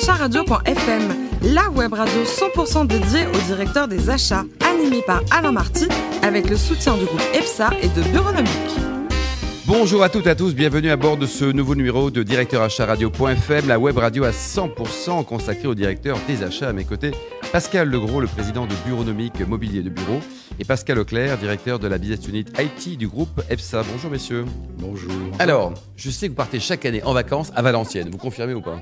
acharadio.fm, la web radio 100% dédiée au directeur des achats, animée par Alain Marty, avec le soutien du groupe EPSA et de Bureaunomique. Bonjour à toutes et à tous, bienvenue à bord de ce nouveau numéro de Directeur la web radio à 100% consacrée au directeur des achats. À mes côtés, Pascal Legros, le président de Bureaunomique Mobilier de Bureau, et Pascal Auclair, directeur de la business unit IT du groupe EPSA. Bonjour messieurs. Bonjour. Alors, je sais que vous partez chaque année en vacances à Valenciennes, vous confirmez ou pas?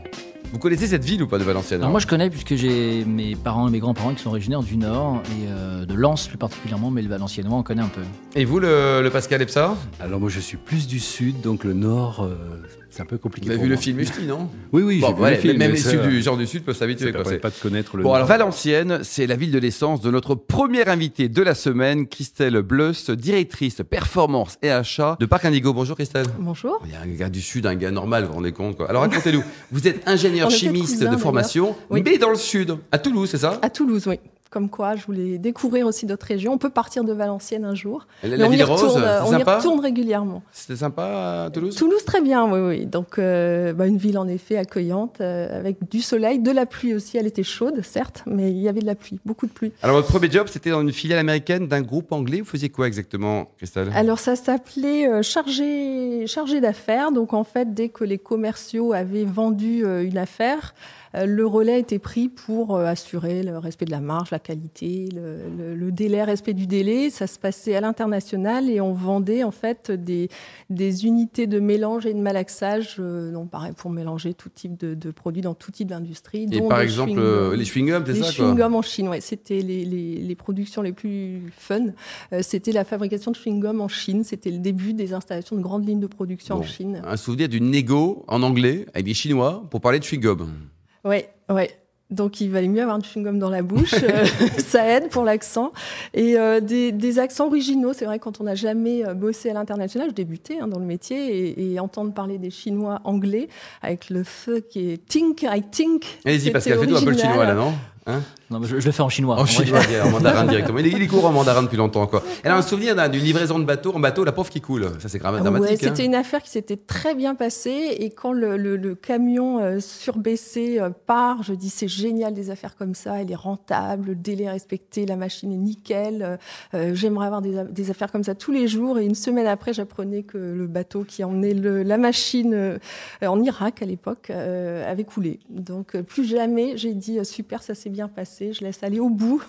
Vous connaissez cette ville ou pas de Valenciennes Alors moi je connais puisque j'ai mes parents et mes grands-parents qui sont originaires du Nord et euh, de Lens plus particulièrement, mais le Valenciennois on connaît un peu. Et vous le, le Pascal Epsa Alors moi je suis plus du Sud, donc le Nord euh, c'est un peu compliqué. Vous avez pour vu le film Musti, non? Oui, oui, Bon, j'ai vu ouais, le film. Même les ça, du genre du Sud peuvent s'habituer. ça permet c'est- pas de connaître le Bon, alors Valenciennes, c'est la ville de l'essence de notre première invitée de la semaine, Christelle Bleus, directrice performance et achat de Parc Indigo. Bonjour Christelle. Bonjour. Il y a un gars du Sud, un gars normal, vous vous rendez compte quoi. Alors racontez-nous, vous êtes ingénieur chimiste cousins, de formation, Oui. mais dans le Sud, à Toulouse, c'est ça? À Toulouse, oui. Comme quoi, je voulais découvrir aussi d'autres régions. On peut partir de Valenciennes un jour. La, mais la on ville y retourne, on y retourne régulièrement. C'était sympa à Toulouse? Toulouse, très bien, oui, oui. Donc, euh, bah, une ville en effet accueillante, euh, avec du soleil, de la pluie aussi. Elle était chaude, certes, mais il y avait de la pluie, beaucoup de pluie. Alors votre premier job, c'était dans une filiale américaine d'un groupe anglais. Vous faisiez quoi exactement, Christelle? Alors, ça s'appelait euh, chargé, chargé d'affaires. Donc, en fait, dès que les commerciaux avaient vendu euh, une affaire, euh, le relais était pris pour euh, assurer le respect de la marge, la qualité, le, le- le délai, respect du délai. Ça se passait à l'international et on vendait en fait des, des unités de mélange et de malaxage, euh, donc pareil pour mélanger tout type de, de produits dans tout type d'industrie. Et par les exemple, euh, les chewing-gums, c'est Les ça quoi chewing-gums en Chine, ouais, c'était les, les, les productions les plus fun. Euh, c'était la fabrication de chewing-gum en Chine. C'était le début des installations de grandes lignes de production Bon. en Chine. Un souvenir d'une négo en anglais avec des Chinois pour parler de chewing-gum. Ouais, ouais. Donc il valait mieux avoir du chewing-gum dans la bouche, euh, ça aide pour l'accent. Et euh, des, des accents originaux, c'est vrai quand on n'a jamais euh, bossé à l'international, je débutais hein, dans le métier et, et entendre parler des Chinois anglais avec le feu qui est think, I think. Allez-y, c'était Pascal, fais-nous un peu le chinois là, non? Hein? Non, mais je, je le fais en chinois. En chinois, en mandarin directement. Il est, il est court en mandarin depuis longtemps, quoi. Elle a un souvenir d'un- d'une livraison de bateau en bateau, la pauvre qui coule. Ça, c'est grave Ouais, dramatique. hein. c'était une affaire qui s'était très bien passée et quand le, le- le camion euh, surbaissé euh, part, je dis c'est génial des affaires comme ça, elle est rentable, le délai est respecté, la machine est nickel. euh, euh, J'aimerais avoir des, affaires comme ça tous les jours et une semaine après, j'apprenais que le bateau qui emmenait le, la machine euh, en Irak à l'époque euh, avait coulé. Donc plus jamais j'ai dit super, ça s'est bien passé, je laisse aller au bout.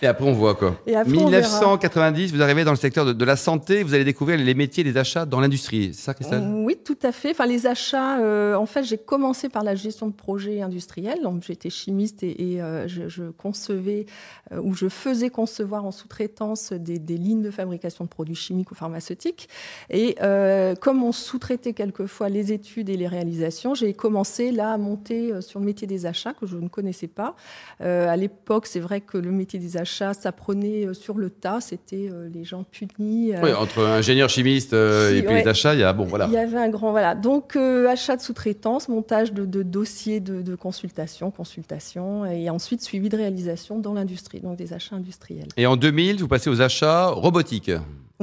Et après, on voit, quoi. Et après, on verra. 1990, vous arrivez dans le secteur de, de la santé, vous allez découvrir les métiers des achats dans l'industrie. C'est ça, Christelle? Oui, tout à fait. Enfin, les achats, euh, en fait, j'ai commencé par la gestion de projets industriels. Donc, j'étais chimiste et, et, euh, je, je concevais euh, ou je faisais concevoir en sous-traitance des, des lignes de fabrication de produits chimiques ou pharmaceutiques. Et euh, comme on sous-traitait quelquefois les études et les réalisations, j'ai commencé là à monter euh, sur le métier des achats que je ne connaissais pas. Euh, à l'époque, c'est vrai que le métier des achats s'apprenait euh, sur le tas. C'était euh, les gens punis. euh, Oui, entre ingénieur chimiste euh, Qui- et puis ouais. les achats, il y a. Bon, voilà. il y avait un grand voilà. Donc achat de sous-traitance, montage de, de dossiers de, de consultation, consultation, et ensuite suivi de réalisation dans l'industrie, donc des achats industriels. Et en 2000, vous passez aux achats robotiques.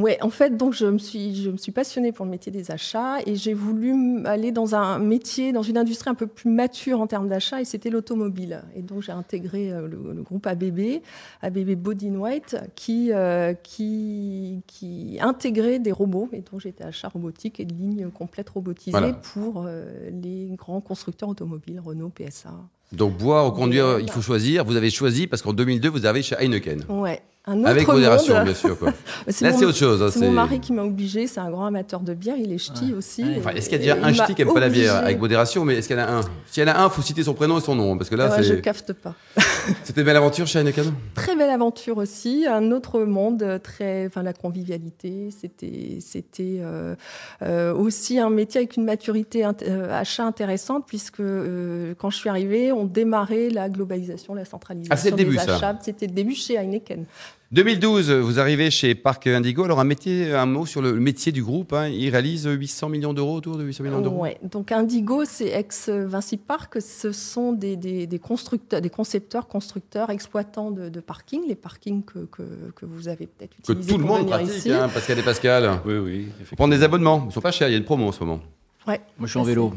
Ouais, en fait, donc je me suis je me suis passionnée pour le métier des achats et j'ai voulu aller dans un métier, dans une industrie un peu plus mature en termes d'achat, et c'était l'automobile. Et donc j'ai intégré euh, le, le groupe ABB, ABB Body White, qui euh, qui qui intégrait des robots. Et donc j'étais achat robotique et de lignes complètes robotisées Voilà. pour euh, les grands constructeurs automobiles, Renault, PSA. Donc, boire ou conduire, il faut choisir. Vous avez choisi parce qu'en 2002, vous arrivez chez Heineken. Ouais, un autre Avec modération, monde. bien sûr. Quoi. Là, mon- c'est autre chose. hein, C'est mon mari qui m'a obligé. C'est un grand amateur de bière. Il est ch'ti Ouais. aussi. Ouais. Enfin, est-ce qu'il y a Et déjà un ch'ti qui n'aime pas la bière avec modération, mais est-ce qu'il y en a un? Si il y en a un, il faut citer son prénom et son nom, parce que là, Ah ouais, je cafte pas. c'était une belle aventure chez Heineken? Très belle aventure aussi, un autre monde, euh, très, enfin la convivialité. C'était, c'était euh, euh, aussi un métier avec une maturité int- euh, achat intéressante puisque euh, quand je suis arrivée, on démarrait la globalisation, la centralisation Ah, c'est le début, des ça. achats. C'était le début chez Heineken. 2012, vous arrivez chez Parc Indigo. Alors, un, métier, un mot sur le métier du groupe. hein. Il réalise 800 millions d'euros, autour de 800 millions d'euros. Ouais. Donc Indigo, c'est ex Vinci Park. Ce sont des, des, des constructeurs, des concepteurs, constructeurs, exploitants de, de parkings, les parkings que, que, que vous avez peut-être Que utilisés tout le monde pratique, ici. hein, Pascal et Pascal. Oui, oui. Faut prendre des abonnements. Ils sont pas chers, il y a une promo en ce moment. Ouais. Moi je suis en vélo.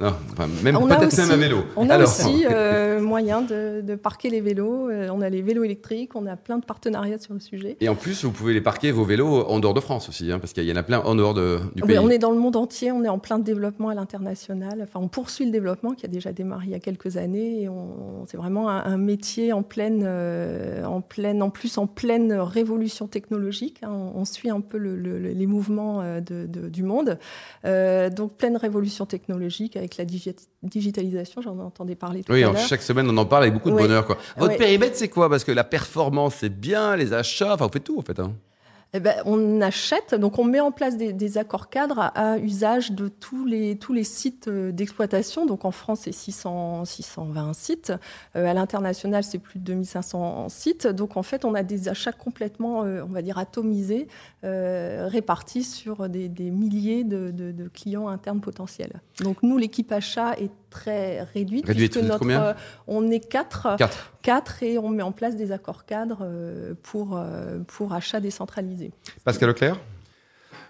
Non, même peut-être même un vélo. On a aussi euh, moyen de, de, parquer les vélos. Euh, on a les vélos électriques, on a plein de partenariats sur le sujet. Et en plus, vous pouvez les parquer, vos vélos, en dehors de France aussi, hein, parce qu'il y en a plein en dehors de, du pays. On est dans le monde entier, on est en plein développement à l'international. Enfin, on poursuit le développement qui a déjà démarré il y a quelques années. Et c'est vraiment un, métier en pleine, euh, en pleine, en plus en pleine révolution technologique. Hein. On, suit un peu le, les mouvements de, du monde. donc, pleine révolution technologique avec la digitalisation, j'en entendais parler tout oui, à l'heure. Oui, chaque semaine on en parle avec beaucoup de bonheur. Quoi. Votre périmètre, c'est quoi? Parce que la performance, c'est bien, les achats, enfin, vous faites tout en fait. Hein. Eh ben, on achète, donc on met en place des, accords cadres à, usage de tous les, sites euh, d'exploitation. Donc en France, c'est 600, 620 sites. Euh, à l'international, c'est plus de 2500 sites. Donc en fait, on a des achats complètement, euh, on va dire, atomisés, répartis sur des, milliers de, de, clients internes potentiels. Donc nous, l'équipe achat est très réduite. Réduite, puisque notre, combien On est quatre. Quatre. Quatre et on met en place des accords cadres pour, pour achats décentralisés. Pascal Leclerc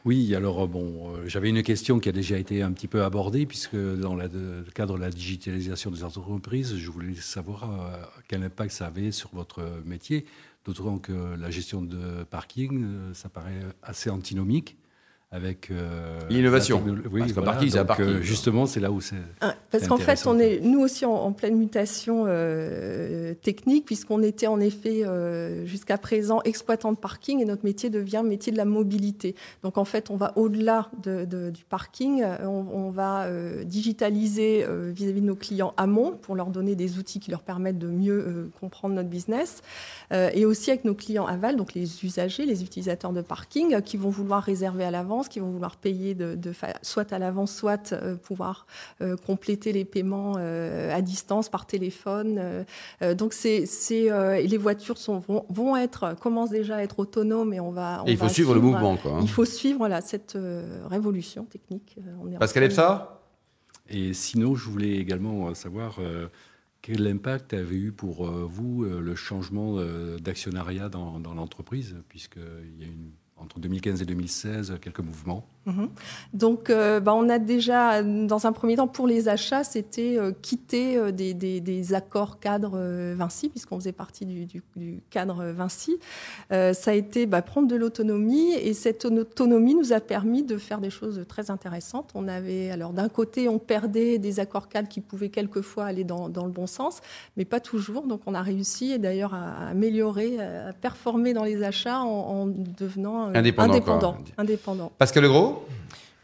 oui, alors euh, bon, euh, j'avais une question qui a déjà été un petit peu abordée, puisque dans le cadre de la digitalisation des entreprises, je voulais savoir euh, quel impact ça avait sur votre métier, d'autant que la gestion de parking, ça paraît assez antinomique avec euh, l'innovation. Oui, parce donc, euh, justement, c'est là où c'est. Ah, parce qu'en fait, on est nous aussi en, pleine mutation euh, technique, puisqu'on était en effet jusqu'à présent exploitant de parking et notre métier devient métier de la mobilité. Donc en fait, on va au-delà de, du parking, on, va digitaliser vis-à-vis de nos clients amont pour leur donner des outils qui leur permettent de mieux comprendre notre business, et aussi avec nos clients aval, donc les usagers, les utilisateurs de parking, qui vont vouloir réserver à qui vont vouloir payer de, soit à l'avance, soit euh, pouvoir euh, compléter les paiements euh, à distance par téléphone. donc c'est, les voitures sont, vont, être commencent déjà à être autonomes et on va. il faut suivre, le mouvement, quoi. Hein. Il faut suivre là cette révolution technique. On Pascal ça Et sinon, je voulais également savoir. Quel impact avait eu pour vous le changement d'actionnariat dans, dans l'entreprise, puisqu'il y a une entre 2015 et 2016, quelques mouvements. Mhm. Donc, euh, bah, on a déjà, dans un premier temps, pour les achats, c'était euh, quitter euh, des, accords cadres Vinci, puisqu'on faisait partie du, cadre Vinci. ça a été bah, prendre de l'autonomie, et cette autonomie nous a permis de faire des choses très intéressantes. On avait, alors d'un côté, on perdait des accords cadres qui pouvaient quelquefois aller dans, le bon sens, mais pas toujours. Donc, on a réussi, et d'ailleurs, à, améliorer, à performer dans les achats en, devenant indépendant. Indépendant. indépendant. Pascal Legros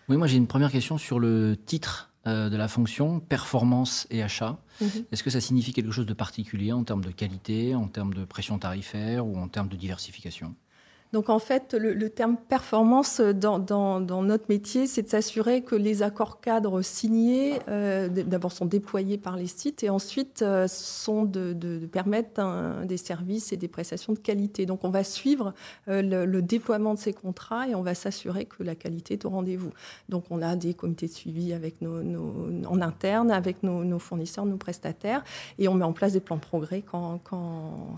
oui, moi j'ai une première question sur le titre euh, de la fonction, performance et achat. Mhm. Est-ce que ça signifie quelque chose de particulier en termes de qualité, en termes de pression tarifaire ou en termes de diversification? Donc en fait, le, terme performance dans, notre métier, c'est de s'assurer que les accords cadres signés, euh, d'abord sont déployés par les sites et ensuite euh, sont de, permettre des services et des prestations de qualité. Donc on va suivre euh, le, déploiement de ces contrats et on va s'assurer que la qualité est au rendez-vous. Donc on a des comités de suivi avec nos, en interne, avec nos, fournisseurs, nos prestataires et on met en place des plans de progrès quand,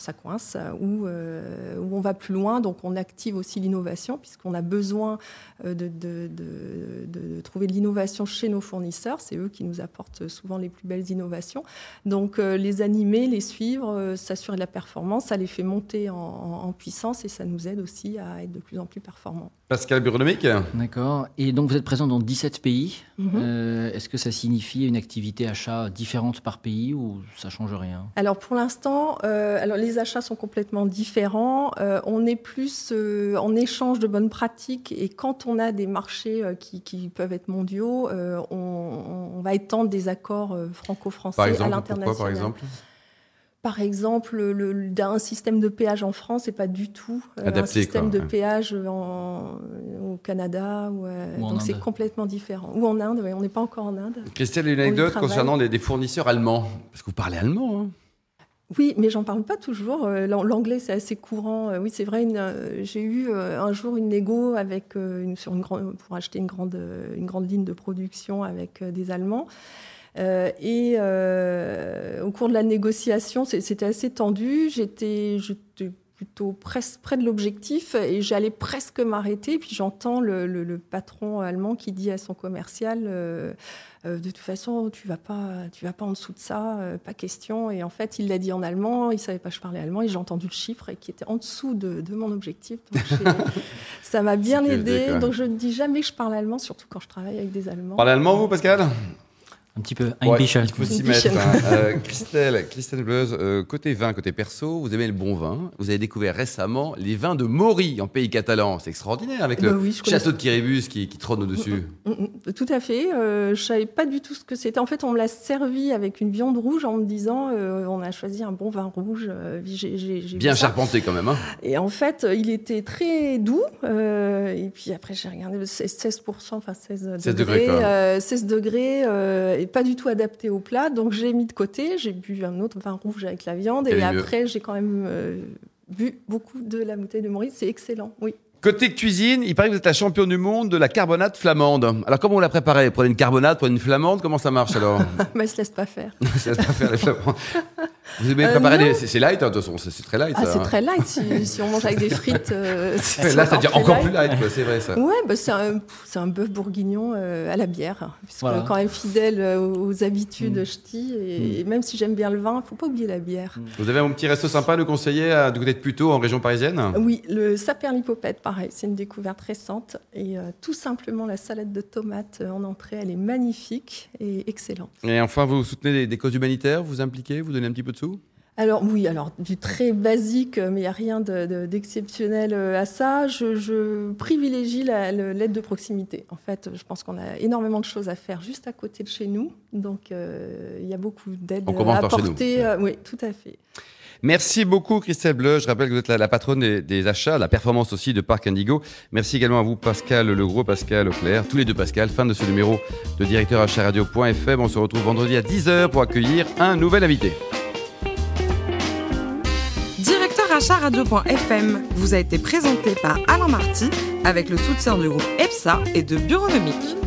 ça coince ou où on va plus loin. Donc on a active aussi l'innovation, puisqu'on a besoin euh, de, trouver de l'innovation chez nos fournisseurs. C'est eux qui nous apportent souvent les plus belles innovations. Donc euh, les animer, les suivre, euh, s'assurer de la performance, ça les fait monter en, puissance et ça nous aide aussi à être de plus en plus performants. Pascal Burenomique D'accord. Et donc vous êtes présent dans 17 pays. Mhm. Est-ce que ça signifie une activité achat différente par pays ou ça change rien? Alors pour l'instant, alors les achats sont complètement différents. on est plus euh, en échange de bonnes pratiques et quand on a des marchés euh, qui, peuvent être mondiaux, euh, on, va étendre des accords franco-français à l'international. Par exemple? Par exemple, le, un système de péage en France n'est pas du tout un système de péage au Canada. Ou, donc c'est complètement différent. Ou en Inde, on n'est pas encore en Inde. Christelle, une anecdote concernant des, des, fournisseurs allemands. Parce que vous parlez allemand. Hein oui, mais j'en parle pas toujours. Euh, l'anglais, c'est assez courant. Euh, oui, c'est vrai. Euh, j'ai eu un jour une négo avec une, sur une grande, pour acheter une grande, une grande ligne de production avec des Allemands. Et au cours de la négociation, c'était assez tendu. J'étais plutôt près de l'objectif et j'allais presque m'arrêter. Puis j'entends le, patron allemand qui dit à son commercial euh, euh, De toute façon, tu vas pas, tu vas pas en dessous de ça, euh, pas question. Et en fait, il l'a dit en allemand, il savait pas que je parlais allemand et j'ai entendu le chiffre et qui était en dessous de, mon objectif. ça m'a bien aidé. Donc je ne dis jamais que je parle allemand, surtout quand je travaille avec des Allemands. Parlez allemand, vous, Pascal? Un petit peu. un il faut s'y mettre. Hein. Euh, Christelle, Christelle Bleuse, euh, côté vin, côté perso, vous aimez le bon vin. Vous avez découvert récemment les vins de Maury en pays catalan. C'est extraordinaire avec le bah château de Kiribus qui, qui trône au-dessus. Mm, mm, mm, tout à fait. Euh, je savais pas du tout ce que c'était. En fait, on me l'a servi avec une viande rouge en me disant euh, on a choisi un bon vin rouge. Bien charpenté quand même. Hein. Et en fait, il était très doux. et puis après, j'ai regardé 16%, enfin 16, 16 degrés. 16 degrés pas du tout adapté au plat. Donc j'ai mis de côté, j'ai bu un autre vin rouge avec la viande. Et, après, j'ai quand même euh, bu beaucoup de la bouteille de Maurice. C'est excellent, oui. Côté cuisine, il paraît que vous êtes la championne du monde de la carbonate flamande. Alors comment vous la préparez? Prenez une carbonate, prenez une flamande, comment ça marche alors? Mais elle se laisse pas faire. elle se laisse pas faire les flamandes. Vous aimez préparer euh, C'est light, hein, de toute façon, c'est très light. Ah, c'est hein. très light. Si, on mange avec des frites. Euh, là, ça devient encore plus light, c'est vrai ça. Ouais, bah, c'est un, un bœuf bourguignon euh, à la bière. Puisque quand même fidèle aux habitudes mm. ch'ti, et, mm. même si j'aime bien le vin, il ne faut pas oublier la bière. Mm. Vous avez un petit resto sympa à nous conseiller à côté de Puteaux, en région parisienne? Oui, le Saperlipopette, pareil. C'est une découverte récente. Et tout simplement, la salade de tomates en entrée, elle est magnifique et excellente. Et enfin, vous soutenez des, des causes humanitaires Vous impliquez Vous donnez un petit peu de alors oui, alors du très basique, mais il n'y a rien d'exceptionnel euh, à ça. Je, privilégie l'aide de proximité. En fait, je pense qu'on a énormément de choses à faire juste à côté de chez nous. Donc euh, il y a beaucoup d'aide à apporter. Euh, oui, tout à fait. Merci beaucoup Christelle Bleu. Je rappelle que vous êtes la, patronne des, achats, la performance aussi de Parc Indigo. Merci également à vous Pascal Legros, Pascal Auclair, tous les deux Pascal. Fin de ce numéro de directeur achat radio.fm. On se retrouve vendredi à 10h pour accueillir un nouvel invité radio.fm vous a été présenté par Alain Marty avec le soutien du groupe EPSA et de Bureaunomique.